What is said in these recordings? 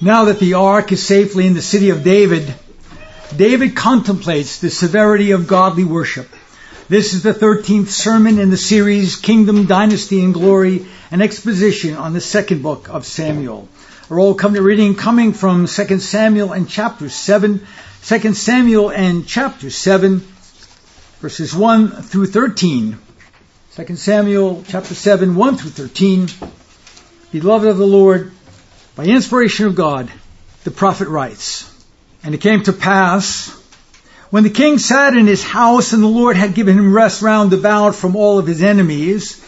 Now that the ark is safely in the city of David, David contemplates the severity of godly worship. This is the 13th sermon in the series Kingdom, Dynasty, and Glory, an exposition on the second book of Samuel. A roll covenant reading coming from 2 Samuel and chapter 7, 2 Samuel and chapter 7, verses 1 through 13. 2 Samuel chapter 7, 1 through 13. Beloved of the Lord, by inspiration of God, the prophet writes, And it came to pass, when the king sat in his house and the Lord had given him rest round about from all of his enemies,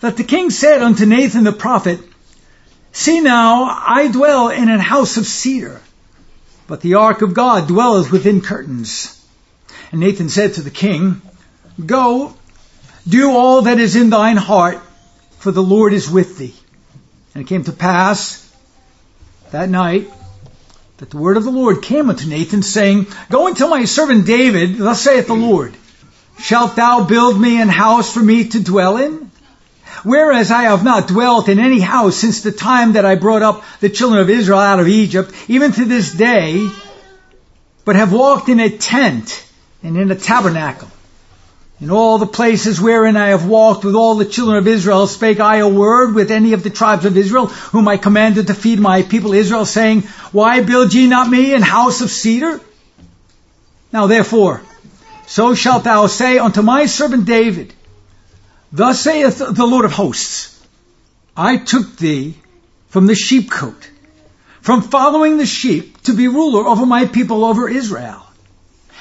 that the king said unto Nathan the prophet, See now, I dwell in an house of cedar, but the ark of God dwelleth within curtains. And Nathan said to the king, Go, do all that is in thine heart, for the Lord is with thee. And it came to pass that night that the word of the Lord came unto Nathan, saying, Go and tell my servant David, thus saith the Lord, Shalt thou build me an house for me to dwell in? Whereas I have not dwelt in any house since the time that I brought up the children of Israel out of Egypt, even to this day, but have walked in a tent and in a tabernacle. In all the places wherein I have walked with all the children of Israel, spake I a word with any of the tribes of Israel, whom I commanded to feed my people Israel, saying, Why build ye not me an house of cedar? Now therefore, so shalt thou say unto my servant David, Thus saith the Lord of hosts, I took thee from the sheepcote, from following the sheep, to be ruler over my people over Israel.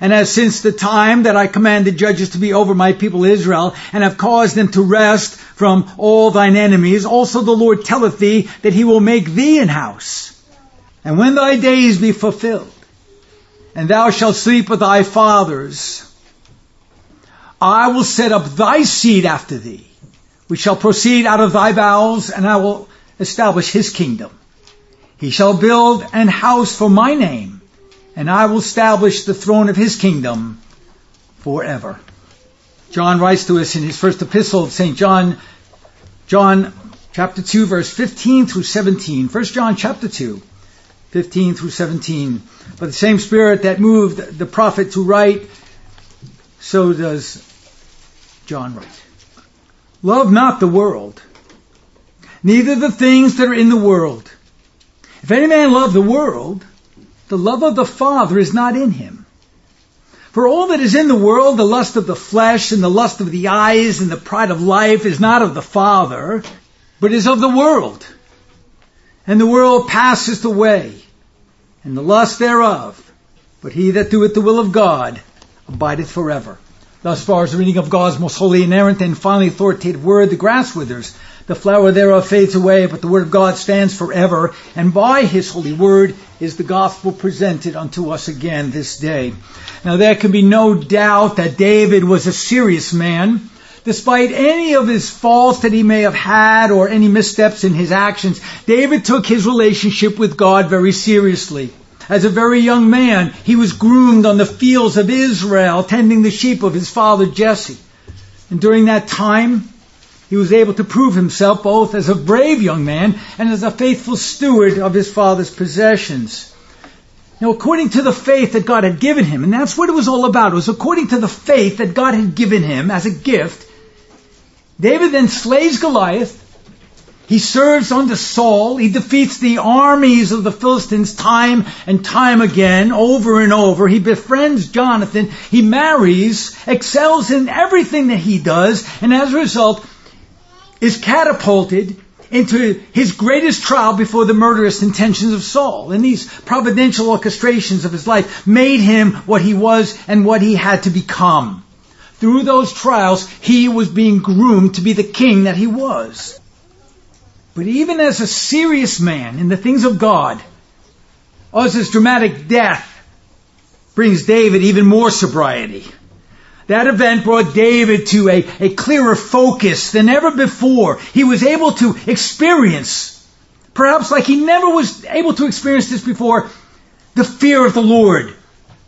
And as since the time that I commanded judges to be over my people Israel, and have caused them to rest from all thine enemies, also the Lord telleth thee that he will make thee an house. And when thy days be fulfilled, and thou shalt sleep with thy fathers, I will set up thy seed after thee, which shall proceed out of thy bowels, and I will establish his kingdom. He shall build an house for my name, and I will establish the throne of his kingdom forever. John writes to us in his first epistle of St. John, John chapter 2 verse 15 through 17. 1 John chapter 2, 15 through 17. But the same spirit that moved the prophet to write, so does John write. Love not the world, neither the things that are in the world. If any man love the world, the love of the Father is not in him. For all that is in the world, the lust of the flesh and the lust of the eyes and the pride of life is not of the Father, but is of the world. And the world passeth away, and the lust thereof. But he that doeth the will of God abideth forever. Thus far as the reading of God's most holy, inerrant, and finally authoritative word, the grass withers, the flower thereof fades away, but the word of God stands forever, and by his holy word is the gospel presented unto us again this day. Now there can be no doubt that David was a serious man. Despite any of his faults that he may have had or any missteps in his actions, David took his relationship with God very seriously. As a very young man, he was groomed on the fields of Israel, tending the sheep of his father Jesse. And during that time, he was able to prove himself both as a brave young man and as a faithful steward of his father's possessions. Now, according to the faith that God had given him, and that's what it was all about, it was according to the faith that God had given him as a gift, David then slays Goliath, he serves under Saul. He defeats the armies of the Philistines time and time again, over and over. He befriends Jonathan. He marries, excels in everything that he does, and as a result, is catapulted into his greatest trial before the murderous intentions of Saul. And these providential orchestrations of his life made him what he was and what he had to become. Through those trials, he was being groomed to be the king that he was. But even as a serious man in the things of God, his dramatic death, brings David even more sobriety. That event brought David to a, a clearer focus than ever before. He was able to experience, perhaps like he never was able to experience this before, the fear of the Lord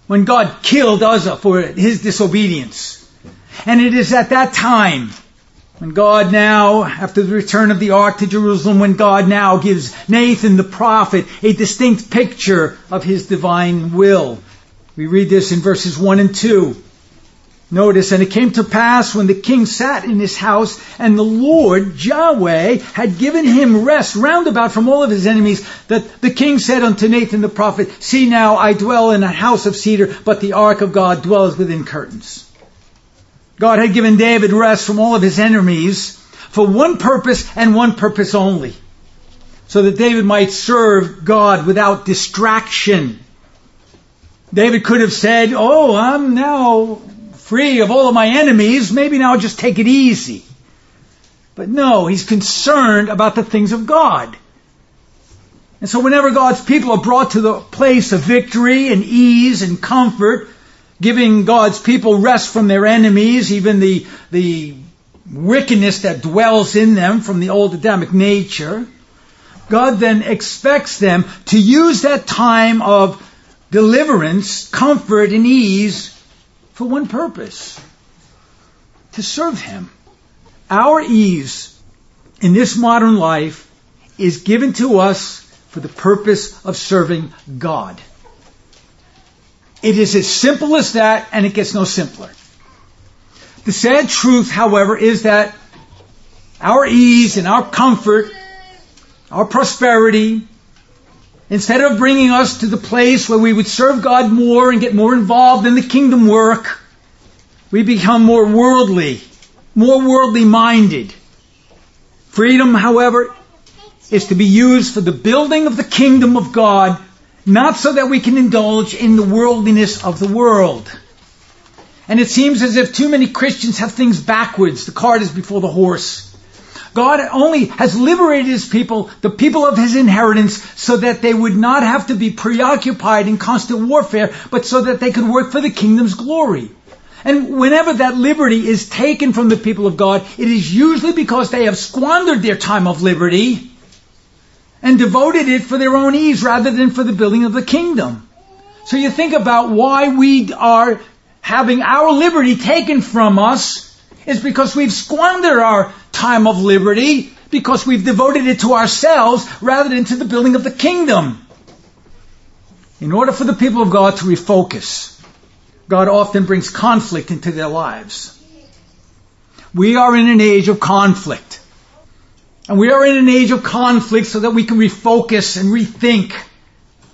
when God killed Uzzah for his disobedience. And it is at that time when God now, after the return of the ark to Jerusalem, when God now gives Nathan the prophet a distinct picture of his divine will. We read this in verses 1 and 2. Notice, and it came to pass when the king sat in his house, and the Lord, Yahweh, had given him rest round about from all of his enemies, that the king said unto Nathan the prophet, See now, I dwell in a house of cedar, but the ark of God dwells within curtains. God had given David rest from all of his enemies for one purpose and one purpose only. So that David might serve God without distraction. David could have said, Oh, I'm now free of all of my enemies. Maybe now I'll just take it easy. But no, he's concerned about the things of God. And so whenever God's people are brought to the place of victory and ease and comfort, giving God's people rest from their enemies, even the, the wickedness that dwells in them from the old Adamic nature, God then expects them to use that time of deliverance, comfort, and ease for one purpose to serve Him. Our ease in this modern life is given to us for the purpose of serving God. It is as simple as that, and it gets no simpler. The sad truth, however, is that our ease and our comfort, our prosperity, Instead of bringing us to the place where we would serve God more and get more involved in the kingdom work, we become more worldly, more worldly minded. Freedom, however, is to be used for the building of the kingdom of God, not so that we can indulge in the worldliness of the world. And it seems as if too many Christians have things backwards. The cart is before the horse. God only has liberated his people, the people of his inheritance, so that they would not have to be preoccupied in constant warfare, but so that they could work for the kingdom's glory. And whenever that liberty is taken from the people of God, it is usually because they have squandered their time of liberty and devoted it for their own ease rather than for the building of the kingdom. So you think about why we are having our liberty taken from us is because we've squandered our time of liberty because we've devoted it to ourselves rather than to the building of the kingdom. In order for the people of God to refocus, God often brings conflict into their lives. We are in an age of conflict. And we are in an age of conflict so that we can refocus and rethink.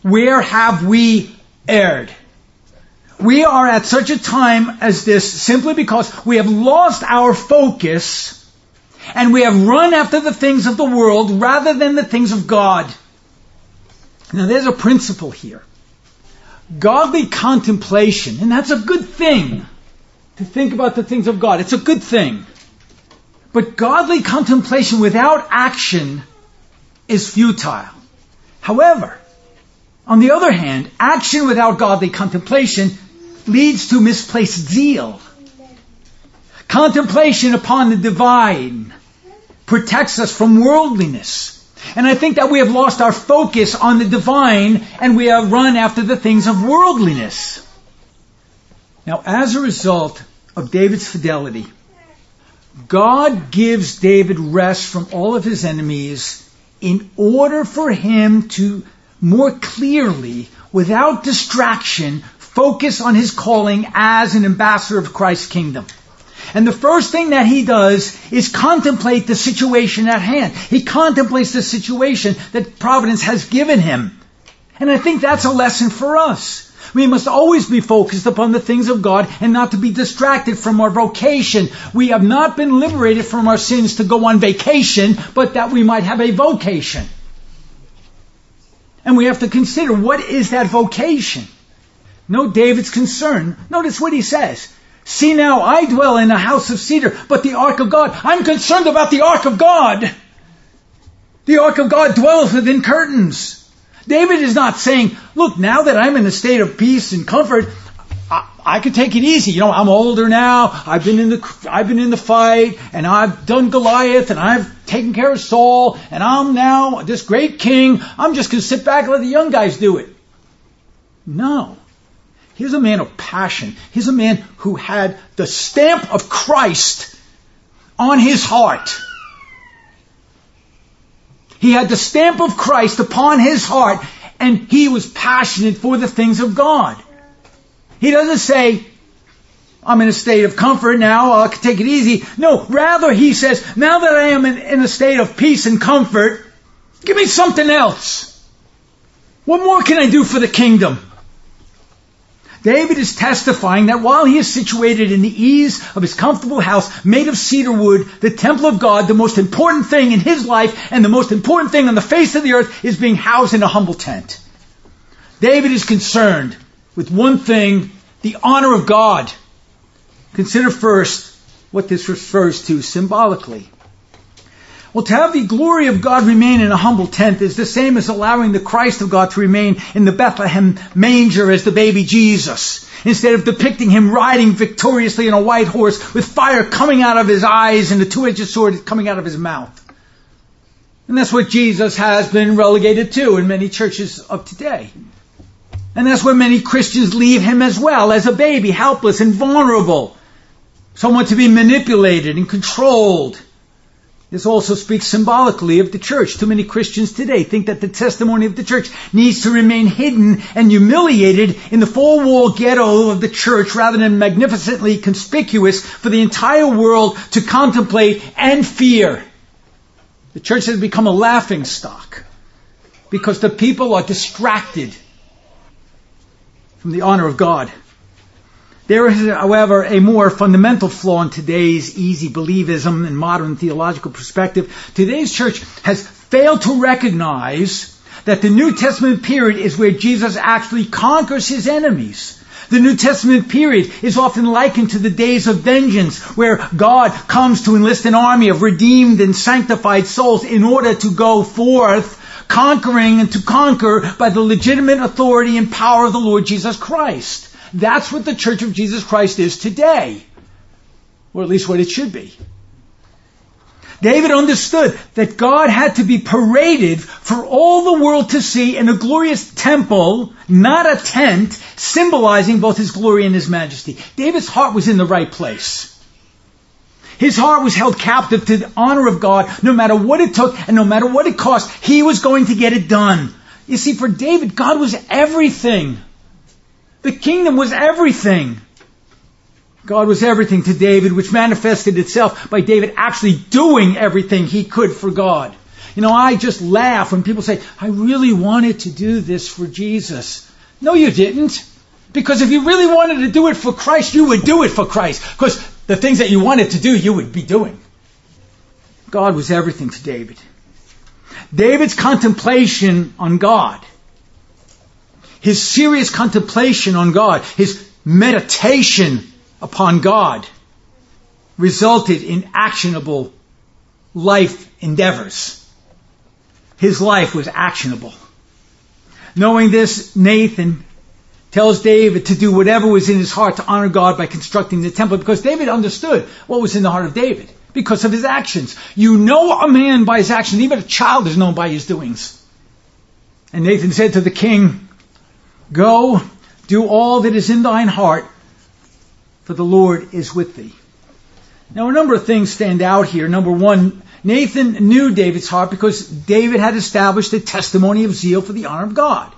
Where have we erred? We are at such a time as this simply because we have lost our focus and we have run after the things of the world rather than the things of God. Now there's a principle here. Godly contemplation, and that's a good thing to think about the things of God. It's a good thing. But godly contemplation without action is futile. However, on the other hand, action without godly contemplation leads to misplaced zeal. Contemplation upon the divine protects us from worldliness. And I think that we have lost our focus on the divine and we have run after the things of worldliness. Now, as a result of David's fidelity, God gives David rest from all of his enemies in order for him to more clearly, without distraction, focus on his calling as an ambassador of Christ's kingdom. And the first thing that he does is contemplate the situation at hand. He contemplates the situation that Providence has given him. And I think that's a lesson for us. We must always be focused upon the things of God and not to be distracted from our vocation. We have not been liberated from our sins to go on vacation, but that we might have a vocation. And we have to consider what is that vocation? Note David's concern. Notice what he says. See now, I dwell in a house of cedar, but the ark of God, I'm concerned about the ark of God. The ark of God dwells within curtains. David is not saying, look, now that I'm in a state of peace and comfort, I, I could take it easy. You know, I'm older now. I've been in the I've been in the fight, and I've done Goliath, and I've taken care of Saul, and I'm now this great king. I'm just going to sit back and let the young guys do it. No. He's a man of passion. He's a man who had the stamp of Christ on his heart. He had the stamp of Christ upon his heart, and he was passionate for the things of God. He doesn't say, I'm in a state of comfort now, I can take it easy. No, rather he says, now that I am in, in a state of peace and comfort, give me something else. What more can I do for the kingdom? David is testifying that while he is situated in the ease of his comfortable house made of cedar wood, the temple of God, the most important thing in his life and the most important thing on the face of the earth is being housed in a humble tent. David is concerned with one thing, the honor of God. Consider first what this refers to symbolically. Well, to have the glory of God remain in a humble tent is the same as allowing the Christ of God to remain in the Bethlehem manger as the baby Jesus. Instead of depicting him riding victoriously on a white horse with fire coming out of his eyes and a two-edged sword coming out of his mouth. And that's what Jesus has been relegated to in many churches of today. And that's where many Christians leave him as well, as a baby, helpless and vulnerable. Someone to be manipulated and controlled this also speaks symbolically of the church. Too many Christians today think that the testimony of the church needs to remain hidden and humiliated in the four wall ghetto of the church rather than magnificently conspicuous for the entire world to contemplate and fear. The church has become a laughing stock because the people are distracted from the honor of God. There is, however, a more fundamental flaw in today's easy believism and modern theological perspective. Today's church has failed to recognize that the New Testament period is where Jesus actually conquers his enemies. The New Testament period is often likened to the days of vengeance, where God comes to enlist an army of redeemed and sanctified souls in order to go forth conquering and to conquer by the legitimate authority and power of the Lord Jesus Christ. That's what the Church of Jesus Christ is today. Or at least what it should be. David understood that God had to be paraded for all the world to see in a glorious temple, not a tent, symbolizing both his glory and his majesty. David's heart was in the right place. His heart was held captive to the honor of God, no matter what it took and no matter what it cost, he was going to get it done. You see, for David, God was everything. The kingdom was everything. God was everything to David, which manifested itself by David actually doing everything he could for God. You know, I just laugh when people say, I really wanted to do this for Jesus. No, you didn't. Because if you really wanted to do it for Christ, you would do it for Christ. Because the things that you wanted to do, you would be doing. God was everything to David. David's contemplation on God his serious contemplation on God, his meditation upon God, resulted in actionable life endeavors. His life was actionable. Knowing this, Nathan tells David to do whatever was in his heart to honor God by constructing the temple because David understood what was in the heart of David because of his actions. You know a man by his actions, even a child is known by his doings. And Nathan said to the king, Go, do all that is in thine heart, for the Lord is with thee. Now, a number of things stand out here. Number one, Nathan knew David's heart because David had established a testimony of zeal for the honor of God.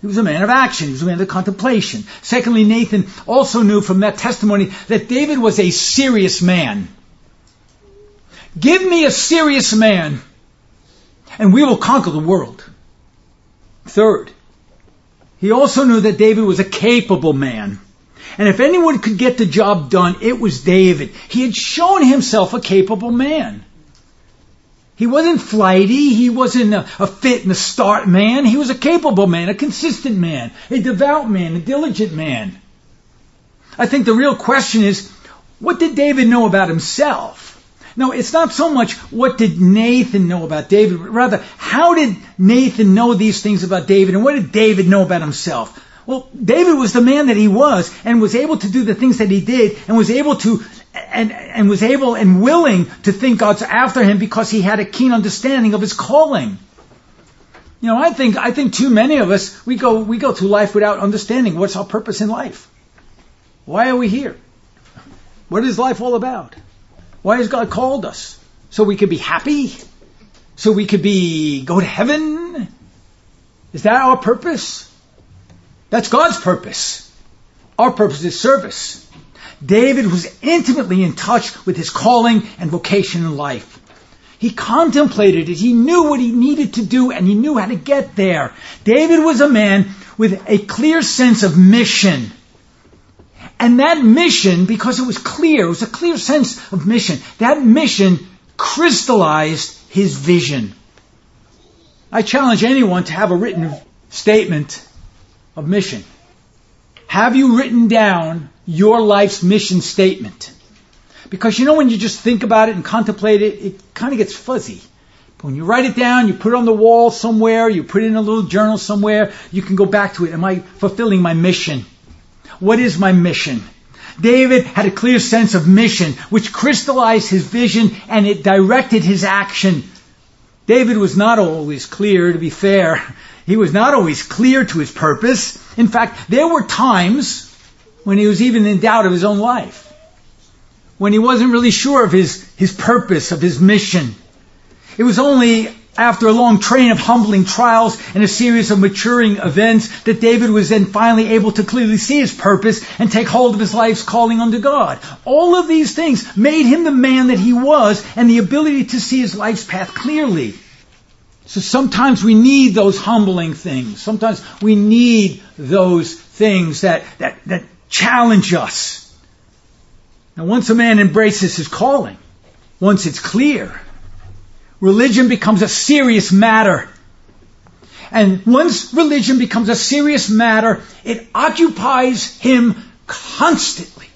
He was a man of action. He was a man of contemplation. Secondly, Nathan also knew from that testimony that David was a serious man. Give me a serious man, and we will conquer the world. Third, he also knew that David was a capable man. And if anyone could get the job done, it was David. He had shown himself a capable man. He wasn't flighty. He wasn't a, a, fit and a start man. He was a capable man, a consistent man, a devout man, a diligent man. I think the real question is, what did David know about himself? No, it's not so much what did Nathan know about David, but rather how did Nathan know these things about David and what did David know about himself? Well, David was the man that he was and was able to do the things that he did and was able to and, and was able and willing to think God's after him because he had a keen understanding of his calling. You know, I think I think too many of us we go we go through life without understanding what's our purpose in life. Why are we here? What is life all about? Why has God called us? So we could be happy? So we could be go to heaven? Is that our purpose? That's God's purpose. Our purpose is service. David was intimately in touch with his calling and vocation in life. He contemplated it. He knew what he needed to do and he knew how to get there. David was a man with a clear sense of mission. And that mission, because it was clear, it was a clear sense of mission, that mission crystallized his vision. I challenge anyone to have a written statement of mission. Have you written down your life's mission statement? Because you know when you just think about it and contemplate it, it kind of gets fuzzy. But when you write it down, you put it on the wall somewhere, you put it in a little journal somewhere, you can go back to it. Am I fulfilling my mission? What is my mission? David had a clear sense of mission, which crystallized his vision and it directed his action. David was not always clear, to be fair. He was not always clear to his purpose. In fact, there were times when he was even in doubt of his own life when he wasn't really sure of his, his purpose, of his mission. It was only after a long train of humbling trials and a series of maturing events that David was then finally able to clearly see his purpose and take hold of his life's calling unto God. All of these things made him the man that he was and the ability to see his life's path clearly. So sometimes we need those humbling things. Sometimes we need those things that, that, that challenge us. Now, once a man embraces his calling, once it's clear, religion becomes a serious matter. And once religion becomes a serious matter, it occupies him constantly.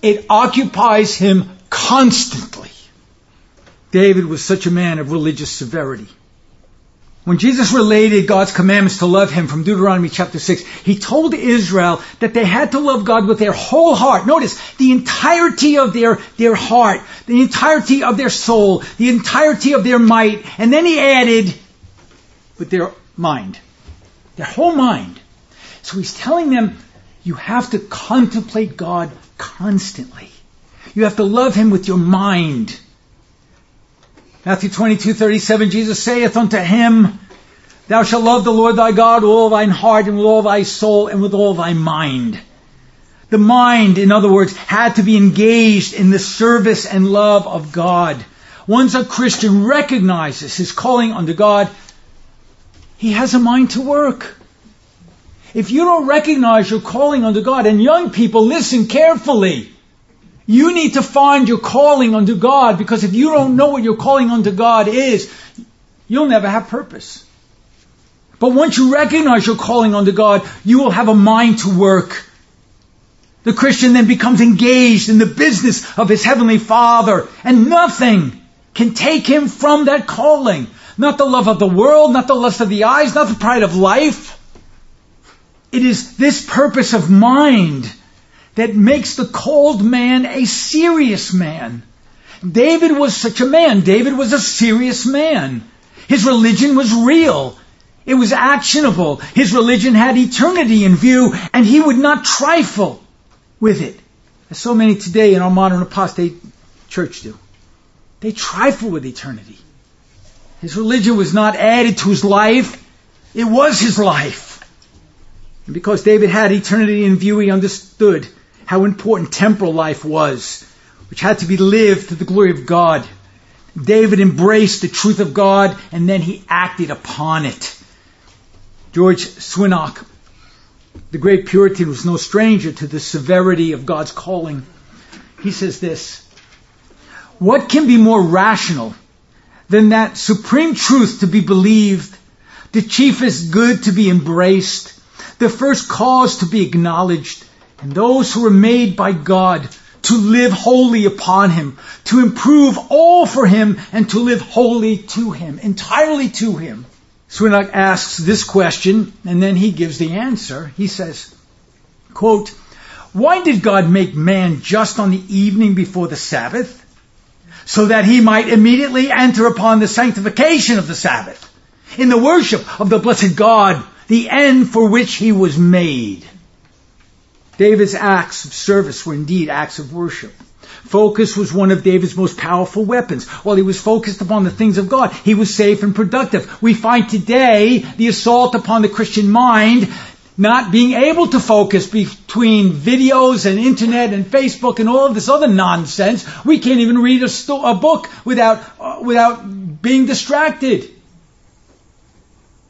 It occupies him constantly. David was such a man of religious severity. When Jesus related God's commandments to love Him from Deuteronomy chapter 6, He told Israel that they had to love God with their whole heart. Notice, the entirety of their, their heart, the entirety of their soul, the entirety of their might, and then He added, with their mind. Their whole mind. So He's telling them, you have to contemplate God constantly. You have to love Him with your mind. Matthew 22, 37, Jesus saith unto him, Thou shalt love the Lord thy God with all thine heart and with all thy soul and with all thy mind. The mind, in other words, had to be engaged in the service and love of God. Once a Christian recognizes his calling unto God, he has a mind to work. If you don't recognize your calling unto God, and young people, listen carefully. You need to find your calling unto God because if you don't know what your calling unto God is, you'll never have purpose. But once you recognize your calling unto God, you will have a mind to work. The Christian then becomes engaged in the business of his heavenly Father, and nothing can take him from that calling. Not the love of the world, not the lust of the eyes, not the pride of life. It is this purpose of mind that makes the called man a serious man. David was such a man. David was a serious man. His religion was real. It was actionable. His religion had eternity in view, and he would not trifle with it. As so many today in our modern apostate church do. They trifle with eternity. His religion was not added to his life. It was his life. And because David had eternity in view, he understood how important temporal life was, which had to be lived to the glory of God. David embraced the truth of God and then he acted upon it. George Swinnock, the great Puritan, was no stranger to the severity of God's calling. He says this What can be more rational than that supreme truth to be believed, the chiefest good to be embraced, the first cause to be acknowledged, and those who are made by God to live wholly upon Him, to improve all for Him, and to live wholly to Him, entirely to Him. Swinnock asks this question, and then he gives the answer. He says, quote, Why did God make man just on the evening before the Sabbath? So that he might immediately enter upon the sanctification of the Sabbath, in the worship of the blessed God, the end for which he was made. David's acts of service were indeed acts of worship. Focus was one of David's most powerful weapons. While he was focused upon the things of God, he was safe and productive. We find today the assault upon the Christian mind not being able to focus between videos and internet and Facebook and all of this other nonsense. We can't even read a, sto- a book without, uh, without being distracted.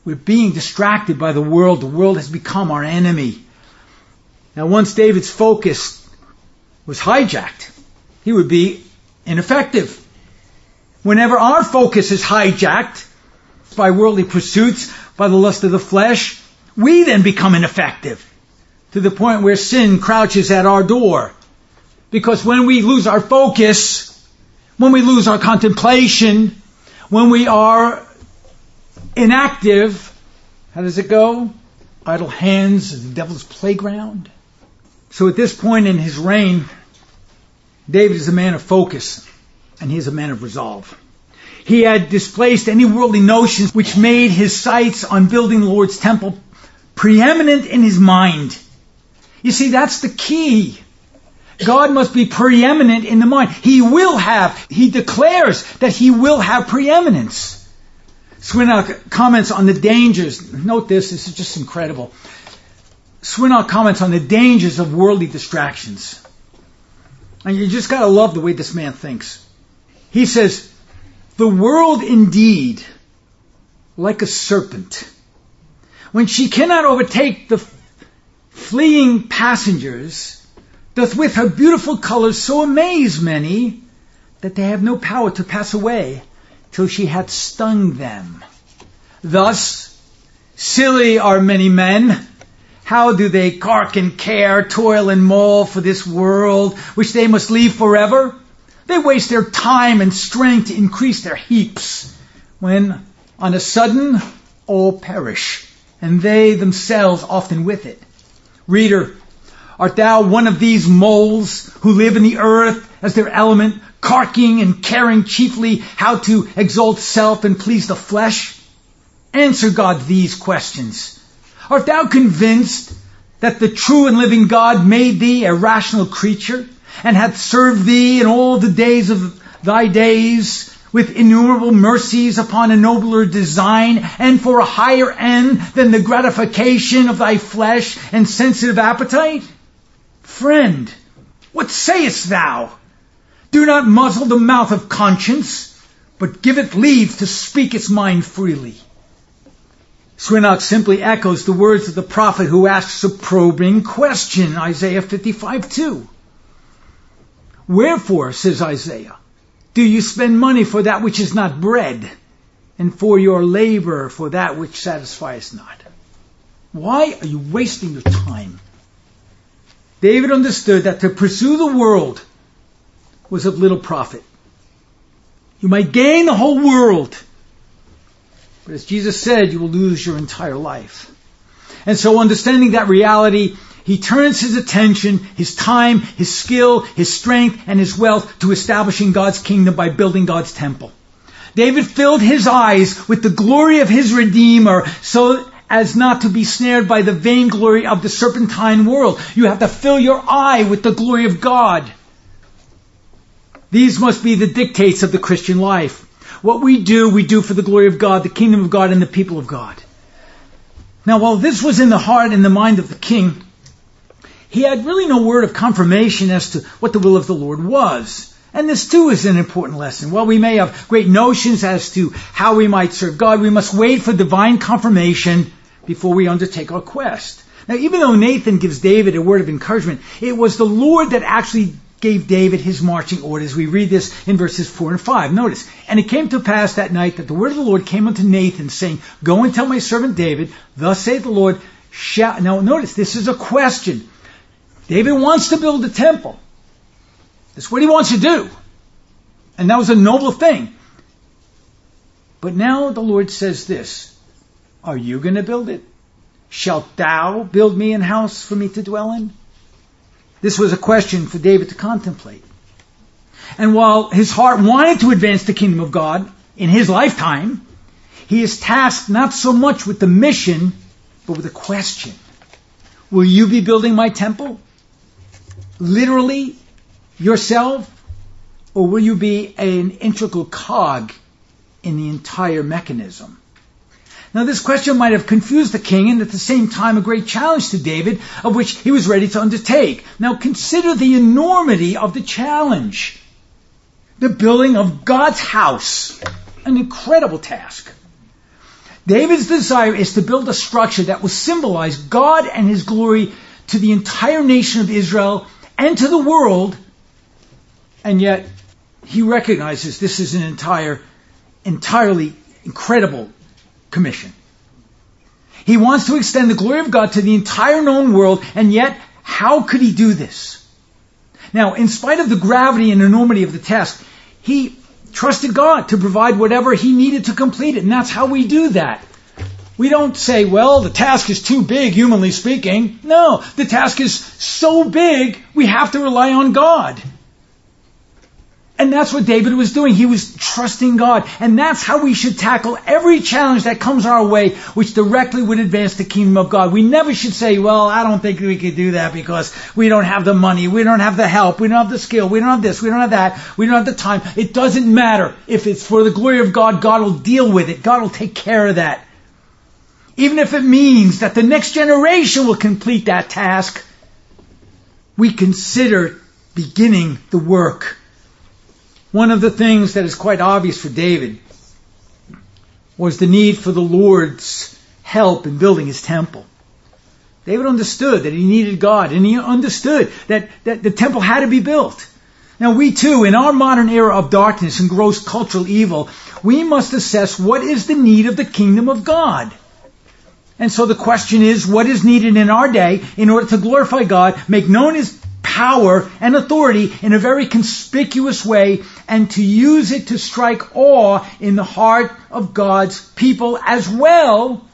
We're being distracted by the world. The world has become our enemy. Now, once David's focus was hijacked, he would be ineffective. Whenever our focus is hijacked by worldly pursuits, by the lust of the flesh, we then become ineffective to the point where sin crouches at our door. Because when we lose our focus, when we lose our contemplation, when we are inactive, how does it go? Idle hands is the devil's playground. So at this point in his reign, David is a man of focus, and he is a man of resolve. He had displaced any worldly notions which made his sights on building the Lord's temple preeminent in his mind. You see, that's the key. God must be preeminent in the mind. He will have, he declares that he will have preeminence. Swinnock comments on the dangers. Note this, this is just incredible. Swinnock comments on the dangers of worldly distractions. And you just gotta love the way this man thinks. He says, the world indeed, like a serpent, when she cannot overtake the fleeing passengers, doth with her beautiful colors so amaze many that they have no power to pass away till she hath stung them. Thus, silly are many men, how do they cark and care, toil and maul for this world, which they must leave forever? They waste their time and strength to increase their heaps, when on a sudden all perish, and they themselves often with it. Reader, art thou one of these moles who live in the earth as their element, carking and caring chiefly how to exalt self and please the flesh? Answer God these questions. Art thou convinced that the true and living God made thee a rational creature and hath served thee in all the days of thy days with innumerable mercies upon a nobler design and for a higher end than the gratification of thy flesh and sensitive appetite? Friend, what sayest thou? Do not muzzle the mouth of conscience, but give it leave to speak its mind freely. Swinnock simply echoes the words of the prophet who asks a probing question, Isaiah 55 2. Wherefore, says Isaiah, do you spend money for that which is not bread, and for your labor for that which satisfies not? Why are you wasting your time? David understood that to pursue the world was of little profit. You might gain the whole world but as Jesus said, you will lose your entire life. And so understanding that reality, he turns his attention, his time, his skill, his strength, and his wealth to establishing God's kingdom by building God's temple. David filled his eyes with the glory of his Redeemer so as not to be snared by the vainglory of the serpentine world. You have to fill your eye with the glory of God. These must be the dictates of the Christian life. What we do, we do for the glory of God, the kingdom of God, and the people of God. Now, while this was in the heart and the mind of the king, he had really no word of confirmation as to what the will of the Lord was. And this too is an important lesson. While we may have great notions as to how we might serve God, we must wait for divine confirmation before we undertake our quest. Now, even though Nathan gives David a word of encouragement, it was the Lord that actually gave David his marching orders. We read this in verses 4 and 5. Notice, and it came to pass that night that the word of the Lord came unto Nathan, saying, Go and tell my servant David, Thus saith the Lord, shall... Now notice, this is a question. David wants to build a temple. That's what he wants to do. And that was a noble thing. But now the Lord says this, Are you going to build it? Shalt thou build me an house for me to dwell in? This was a question for David to contemplate. And while his heart wanted to advance the kingdom of God in his lifetime, he is tasked not so much with the mission, but with a question. Will you be building my temple? Literally, yourself? Or will you be an integral cog in the entire mechanism? Now this question might have confused the king and at the same time a great challenge to David of which he was ready to undertake. Now consider the enormity of the challenge. The building of God's house. An incredible task. David's desire is to build a structure that will symbolize God and His glory to the entire nation of Israel and to the world. And yet, he recognizes this is an entire, entirely incredible commission. He wants to extend the glory of God to the entire known world, and yet, how could he do this? Now, in spite of the gravity and enormity of the task, he trusted God to provide whatever he needed to complete it, and that's how we do that. We don't say, well, the task is too big, humanly speaking. No, the task is so big, we have to rely on God. And that's what David was doing. He was trusting God. And that's how we should tackle every challenge that comes our way, which directly would advance the kingdom of God. We never should say, well, I don't think we could do that because we don't have the money, we don't have the help, we don't have the skill, we don't have this, we don't have that, we don't have the time. It doesn't matter. If it's for the glory of God, God will deal with it. God will take care of that. Even if it means that the next generation will complete that task, we consider beginning the work one of the things that is quite obvious for David was the need for the Lord's help in building his temple. David understood that he needed God, and he understood that, that the temple had to be built. Now we too, in our modern era of darkness and gross cultural evil, we must assess what is the need of the kingdom of God. And so the question is, what is needed in our day in order to glorify God, make known His power and authority in a very conspicuous way and to use it to strike awe in the heart of God's people as well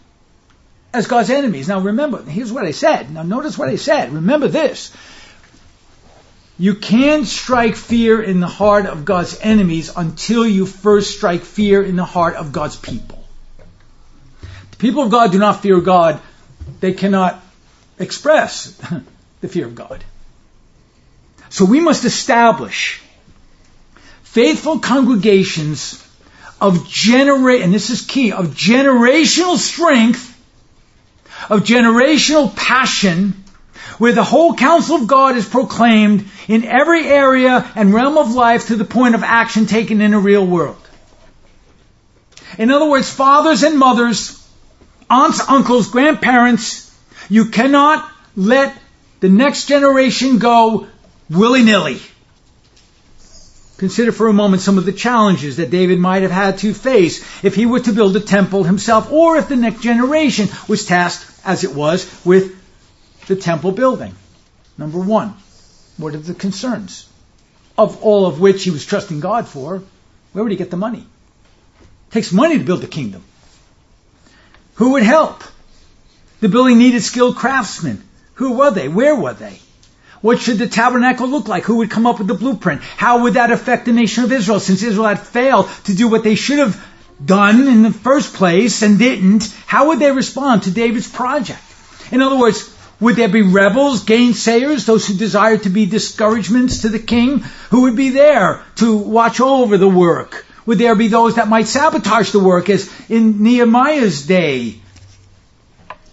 as God's enemies. Now remember, here's what I said. Now notice what I said. Remember this. You can't strike fear in the heart of God's enemies until you first strike fear in the heart of God's people. The people of God do not fear God. They cannot express the fear of God. So we must establish faithful congregations of generate, and this is key, of generational strength, of generational passion, where the whole counsel of God is proclaimed in every area and realm of life to the point of action taken in a real world. In other words, fathers and mothers, aunts, uncles, grandparents, you cannot let the next generation go willy-nilly. Consider for a moment some of the challenges that David might have had to face if he were to build a temple himself or if the next generation was tasked, as it was, with the temple building. Number one, what are the concerns? Of all of which he was trusting God for, where would he get the money? It takes money to build a kingdom. Who would help? The building needed skilled craftsmen. Who were they? Where were they? What should the tabernacle look like? Who would come up with the blueprint? How would that affect the nation of Israel since Israel had failed to do what they should have done in the first place and didn't? How would they respond to David's project? In other words, would there be rebels, gainsayers, those who desired to be discouragements to the king? Who would be there to watch over the work? Would there be those that might sabotage the work as in Nehemiah's day?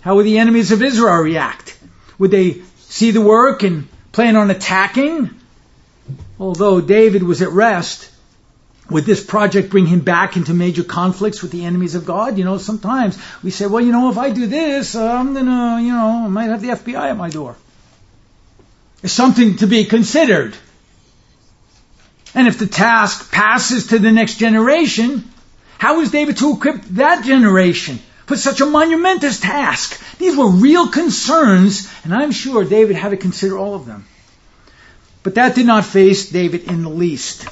How would the enemies of Israel react? Would they see the work and plan on attacking. Although David was at rest, would this project bring him back into major conflicts with the enemies of God? You know, sometimes we say, well, you know, if I do this, uh, I'm gonna, you know, I might have the FBI at my door. It's something to be considered. And if the task passes to the next generation, how is David to equip that generation for such a monumentous task? These were real concerns, and I'm sure David had to consider all of them. But that did not faze David in the least.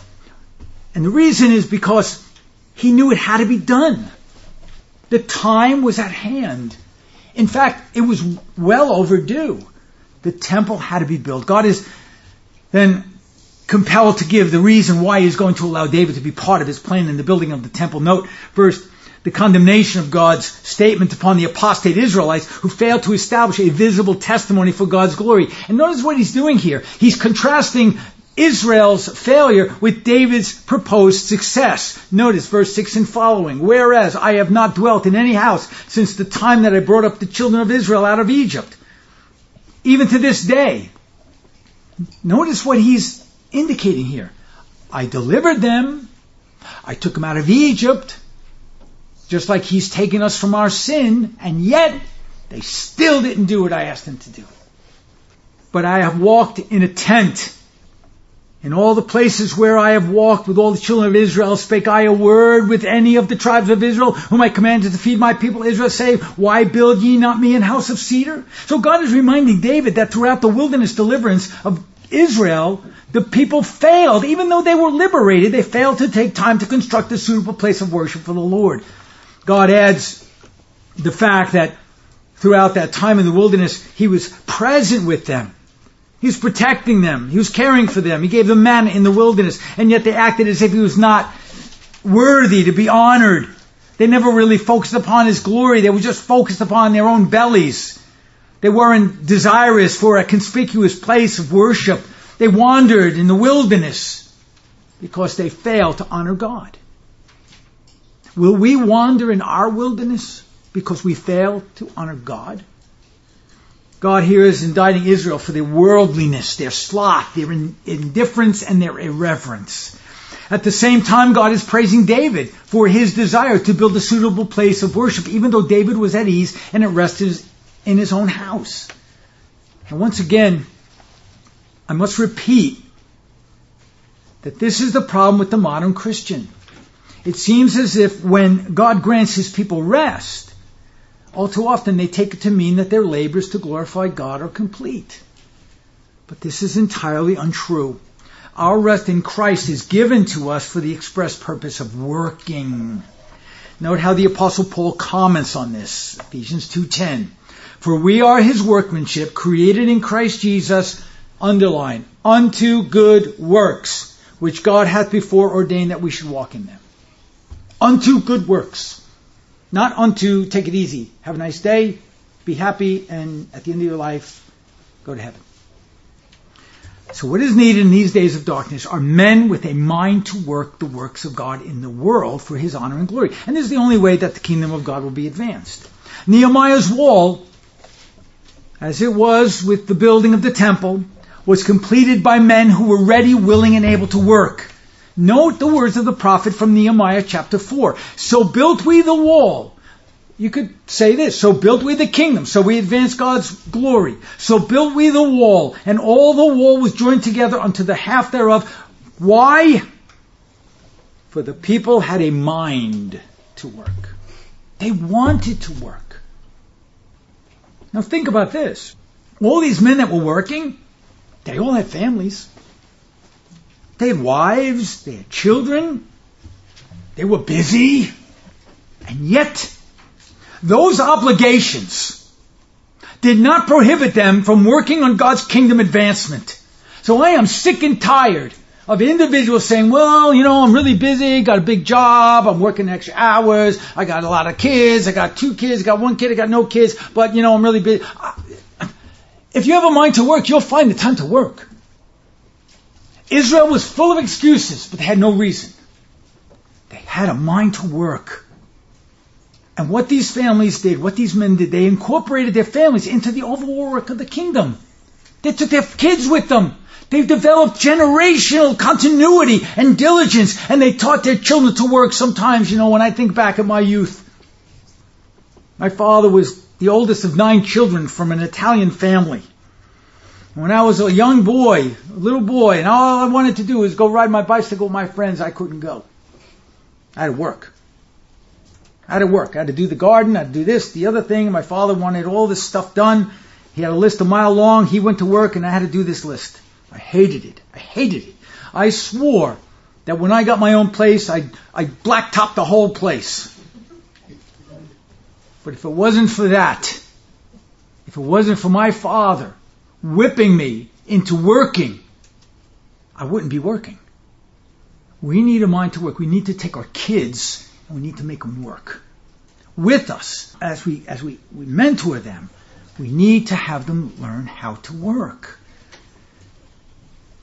And the reason is because he knew it had to be done. The time was at hand. In fact, it was well overdue. The temple had to be built. God is then compelled to give the reason why he's going to allow David to be part of his plan in the building of the temple. Note first the condemnation of God's statement upon the apostate Israelites who failed to establish a visible testimony for God's glory. And notice what he's doing here. He's contrasting Israel's failure with David's proposed success. Notice verse 6 and following. Whereas I have not dwelt in any house since the time that I brought up the children of Israel out of Egypt. Even to this day. Notice what he's indicating here. I delivered them. I took them out of Egypt. Just like he's taken us from our sin. And yet, they still didn't do what I asked them to do. But I have walked in a tent in all the places where I have walked with all the children of Israel, spake I a word with any of the tribes of Israel, whom I commanded to feed my people Israel, say, Why build ye not me an house of cedar? So God is reminding David that throughout the wilderness deliverance of Israel, the people failed, even though they were liberated, they failed to take time to construct a suitable place of worship for the Lord. God adds the fact that throughout that time in the wilderness, He was present with them. He was protecting them. He was caring for them. He gave them manna in the wilderness. And yet they acted as if he was not worthy to be honored. They never really focused upon his glory. They were just focused upon their own bellies. They weren't desirous for a conspicuous place of worship. They wandered in the wilderness because they failed to honor God. Will we wander in our wilderness because we fail to honor God? God here is indicting Israel for their worldliness, their sloth, their indifference, and their irreverence. At the same time, God is praising David for his desire to build a suitable place of worship, even though David was at ease and at rest in his own house. And once again, I must repeat that this is the problem with the modern Christian. It seems as if when God grants his people rest, all too often they take it to mean that their labors to glorify God are complete. But this is entirely untrue. Our rest in Christ is given to us for the express purpose of working. Note how the apostle Paul comments on this. Ephesians 2:10. For we are his workmanship created in Christ Jesus, underline, unto good works, which God hath before ordained that we should walk in them. Unto good works. Not unto take it easy, have a nice day, be happy, and at the end of your life, go to heaven. So what is needed in these days of darkness are men with a mind to work the works of God in the world for his honor and glory. And this is the only way that the kingdom of God will be advanced. Nehemiah's wall, as it was with the building of the temple, was completed by men who were ready, willing, and able to work. Note the words of the prophet from Nehemiah chapter 4. So built we the wall. You could say this. So built we the kingdom. So we advanced God's glory. So built we the wall. And all the wall was joined together unto the half thereof. Why? For the people had a mind to work. They wanted to work. Now think about this. All these men that were working, they all had families. They had wives, they had children, they were busy, and yet those obligations did not prohibit them from working on God's kingdom advancement. So I am sick and tired of individuals saying, well, you know, I'm really busy, got a big job, I'm working extra hours, I got a lot of kids, I got two kids, I got one kid, I got no kids, but you know, I'm really busy. If you have a mind to work, you'll find the time to work. Israel was full of excuses, but they had no reason. They had a mind to work. And what these families did, what these men did, they incorporated their families into the overall work of the kingdom. They took their kids with them. They've developed generational continuity and diligence, and they taught their children to work. Sometimes, you know, when I think back at my youth, my father was the oldest of nine children from an Italian family. When I was a young boy, a little boy, and all I wanted to do was go ride my bicycle with my friends, I couldn't go. I had to work. I had to work. I had to do the garden. I had to do this, the other thing. My father wanted all this stuff done. He had a list a mile long. He went to work and I had to do this list. I hated it. I hated it. I swore that when I got my own place, I'd, I'd blacktop the whole place. But if it wasn't for that, if it wasn't for my father whipping me into working, I wouldn't be working. We need a mind to work. We need to take our kids and we need to make them work with us as we as we, we mentor them. We need to have them learn how to work.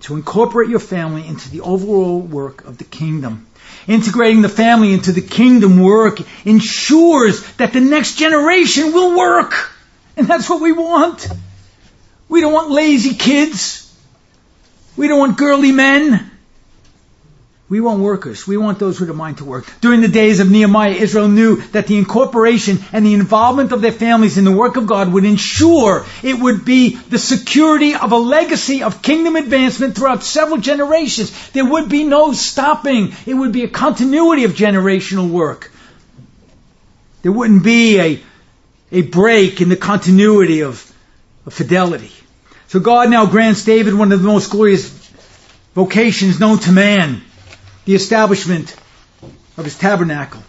To incorporate your family into the overall work of the kingdom. Integrating the family into the kingdom work ensures that the next generation will work. And that's what we want. We don't want lazy kids. We don't want girly men. We want workers. We want those with a mind to work. During the days of Nehemiah, Israel knew that the incorporation and the involvement of their families in the work of God would ensure it would be the security of a legacy of kingdom advancement throughout several generations. There would be no stopping. It would be a continuity of generational work. There wouldn't be a, a break in the continuity of, of fidelity. So God now grants David one of the most glorious vocations known to man the establishment of his tabernacle.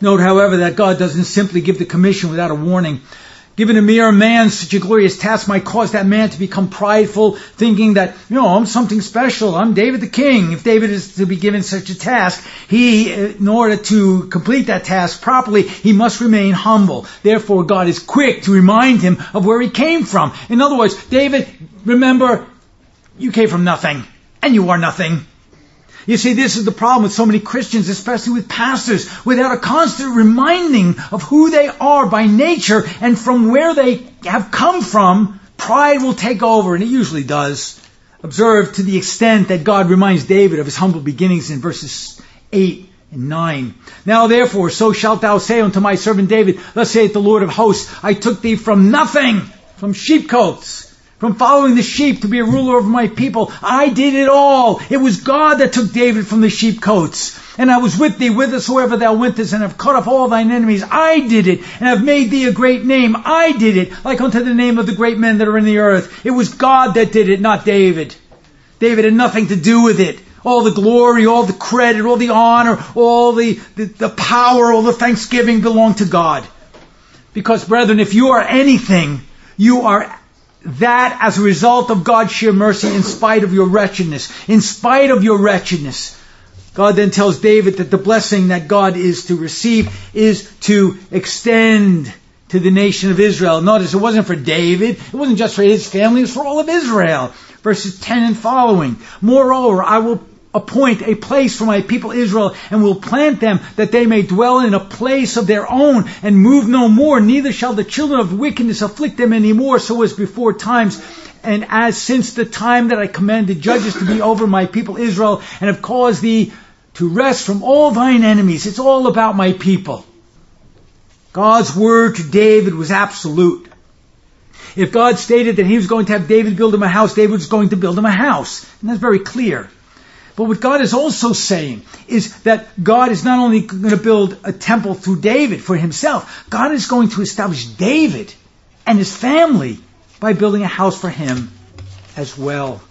Note, however, that God doesn't simply give the commission without a warning. Given a mere man such a glorious task might cause that man to become prideful, thinking that, you know, I'm something special. I'm David the king. If David is to be given such a task, he, in order to complete that task properly, he must remain humble. Therefore, God is quick to remind him of where he came from. In other words, David, remember, you came from nothing, and you are nothing. You see, this is the problem with so many Christians, especially with pastors, without a constant reminding of who they are by nature and from where they have come from, pride will take over, and it usually does. Observe to the extent that God reminds David of his humble beginnings in verses 8 and 9. Now therefore, so shalt thou say unto my servant David, Thus saith the Lord of hosts, I took thee from nothing, from sheepcotes, from following the sheep to be a ruler over my people. I did it all. It was God that took David from the sheepcotes. And I was with thee whithersoever thou wentest, and have cut off all thine enemies. I did it, and have made thee a great name. I did it, like unto the name of the great men that are in the earth. It was God that did it, not David. David had nothing to do with it. All the glory, all the credit, all the honor, all the, the, the power, all the thanksgiving belong to God. Because brethren, if you are anything, you are that as a result of God's sheer mercy in spite of your wretchedness. In spite of your wretchedness. God then tells David that the blessing that God is to receive is to extend to the nation of Israel. Notice it wasn't for David. It wasn't just for his family. It was for all of Israel. Verses 10 and following. Moreover, I will appoint a place for my people Israel and will plant them that they may dwell in a place of their own and move no more. Neither shall the children of wickedness afflict them any more so as before times and as since the time that I commanded judges to be over my people Israel and have caused thee to rest from all thine enemies. It's all about my people. God's word to David was absolute. If God stated that he was going to have David build him a house, David was going to build him a house. And that's very clear. But what God is also saying is that God is not only going to build a temple through David for himself, God is going to establish David and his family by building a house for him as well.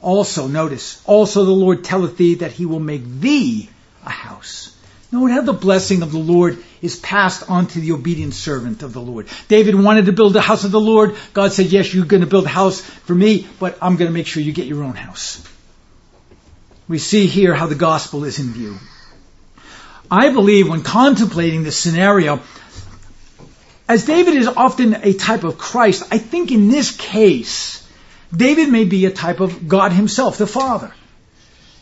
Also, notice, also the Lord telleth thee that he will make thee a house. Note how the blessing of the Lord is passed on to the obedient servant of the Lord. David wanted to build a house of the Lord. God said, yes, you're going to build a house for me, but I'm going to make sure you get your own house we see here how the gospel is in view. I believe when contemplating this scenario, as David is often a type of Christ, I think in this case, David may be a type of God himself, the Father.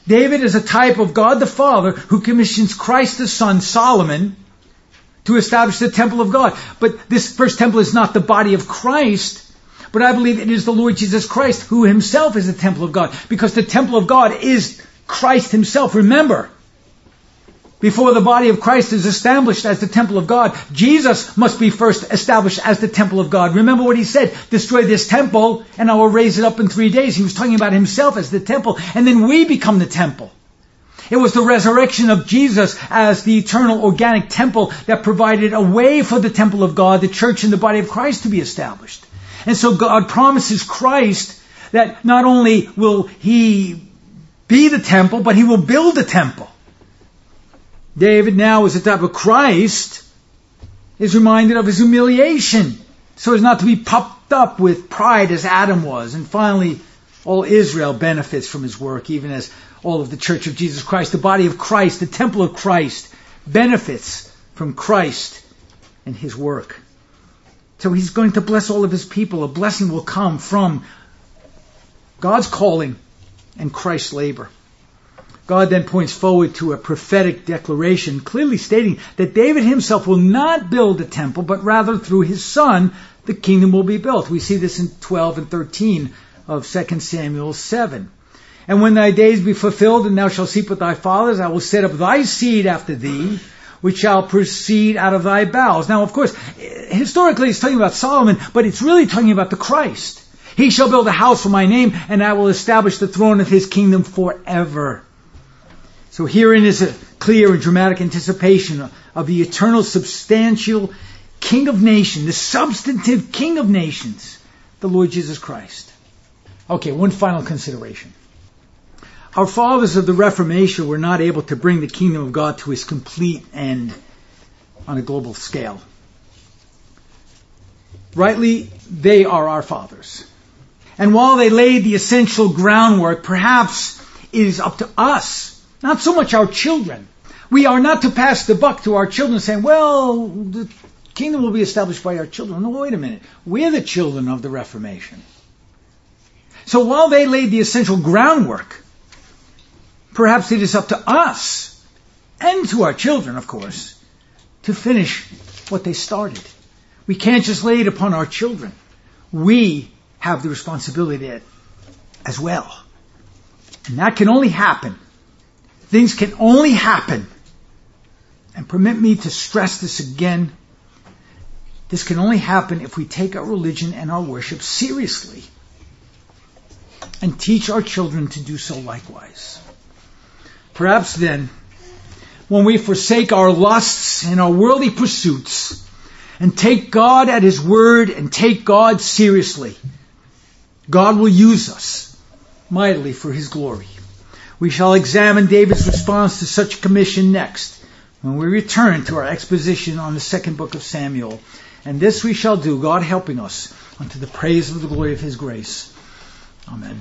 David is a type of God the Father who commissions Christ the Son, Solomon, to establish the temple of God. But this first temple is not the body of Christ, but I believe it is the Lord Jesus Christ who himself is the temple of God, because the temple of God is Christ himself. Remember, before the body of Christ is established as the temple of God, Jesus must be first established as the temple of God. Remember what he said, destroy this temple and I will raise it up in three days. He was talking about himself as the temple and then we become the temple. It was the resurrection of Jesus as the eternal organic temple that provided a way for the temple of God, the church and the body of Christ to be established. And so God promises Christ that not only will he be the temple, but he will build a temple. David now is the type of Christ is reminded of his humiliation so as not to be puffed up with pride as Adam was. And finally, all Israel benefits from his work, even as all of the Church of Jesus Christ, the body of Christ, the temple of Christ, benefits from Christ and his work. So he's going to bless all of his people. A blessing will come from God's calling and Christ's labor. God then points forward to a prophetic declaration clearly stating that David himself will not build a temple, but rather through his son, the kingdom will be built. We see this in 12 and 13 of 2 Samuel 7. And when thy days be fulfilled, and thou shalt sleep with thy fathers, I will set up thy seed after thee, which shall proceed out of thy bowels. Now, of course, historically it's talking about Solomon, but it's really talking about the Christ. He shall build a house for my name, and I will establish the throne of his kingdom forever. So herein is a clear and dramatic anticipation of the eternal, substantial King of nations, the substantive King of nations, the Lord Jesus Christ. Okay, one final consideration. Our fathers of the Reformation were not able to bring the kingdom of God to its complete end on a global scale. Rightly, they are our fathers. And while they laid the essential groundwork, perhaps it is up to us not so much our children. We are not to pass the buck to our children saying, well, the kingdom will be established by our children. No, wait a minute. We're the children of the Reformation. So while they laid the essential groundwork, perhaps it is up to us, and to our children, of course, to finish what they started. We can't just lay it upon our children. We have the responsibility as well. And that can only happen Things can only happen, and permit me to stress this again, this can only happen if we take our religion and our worship seriously and teach our children to do so likewise. Perhaps then, when we forsake our lusts and our worldly pursuits and take God at His word and take God seriously, God will use us mightily for His glory. We shall examine David's response to such a commission next, when we return to our exposition on the second book of Samuel. And this we shall do, God helping us, unto the praise of the glory of his grace. Amen.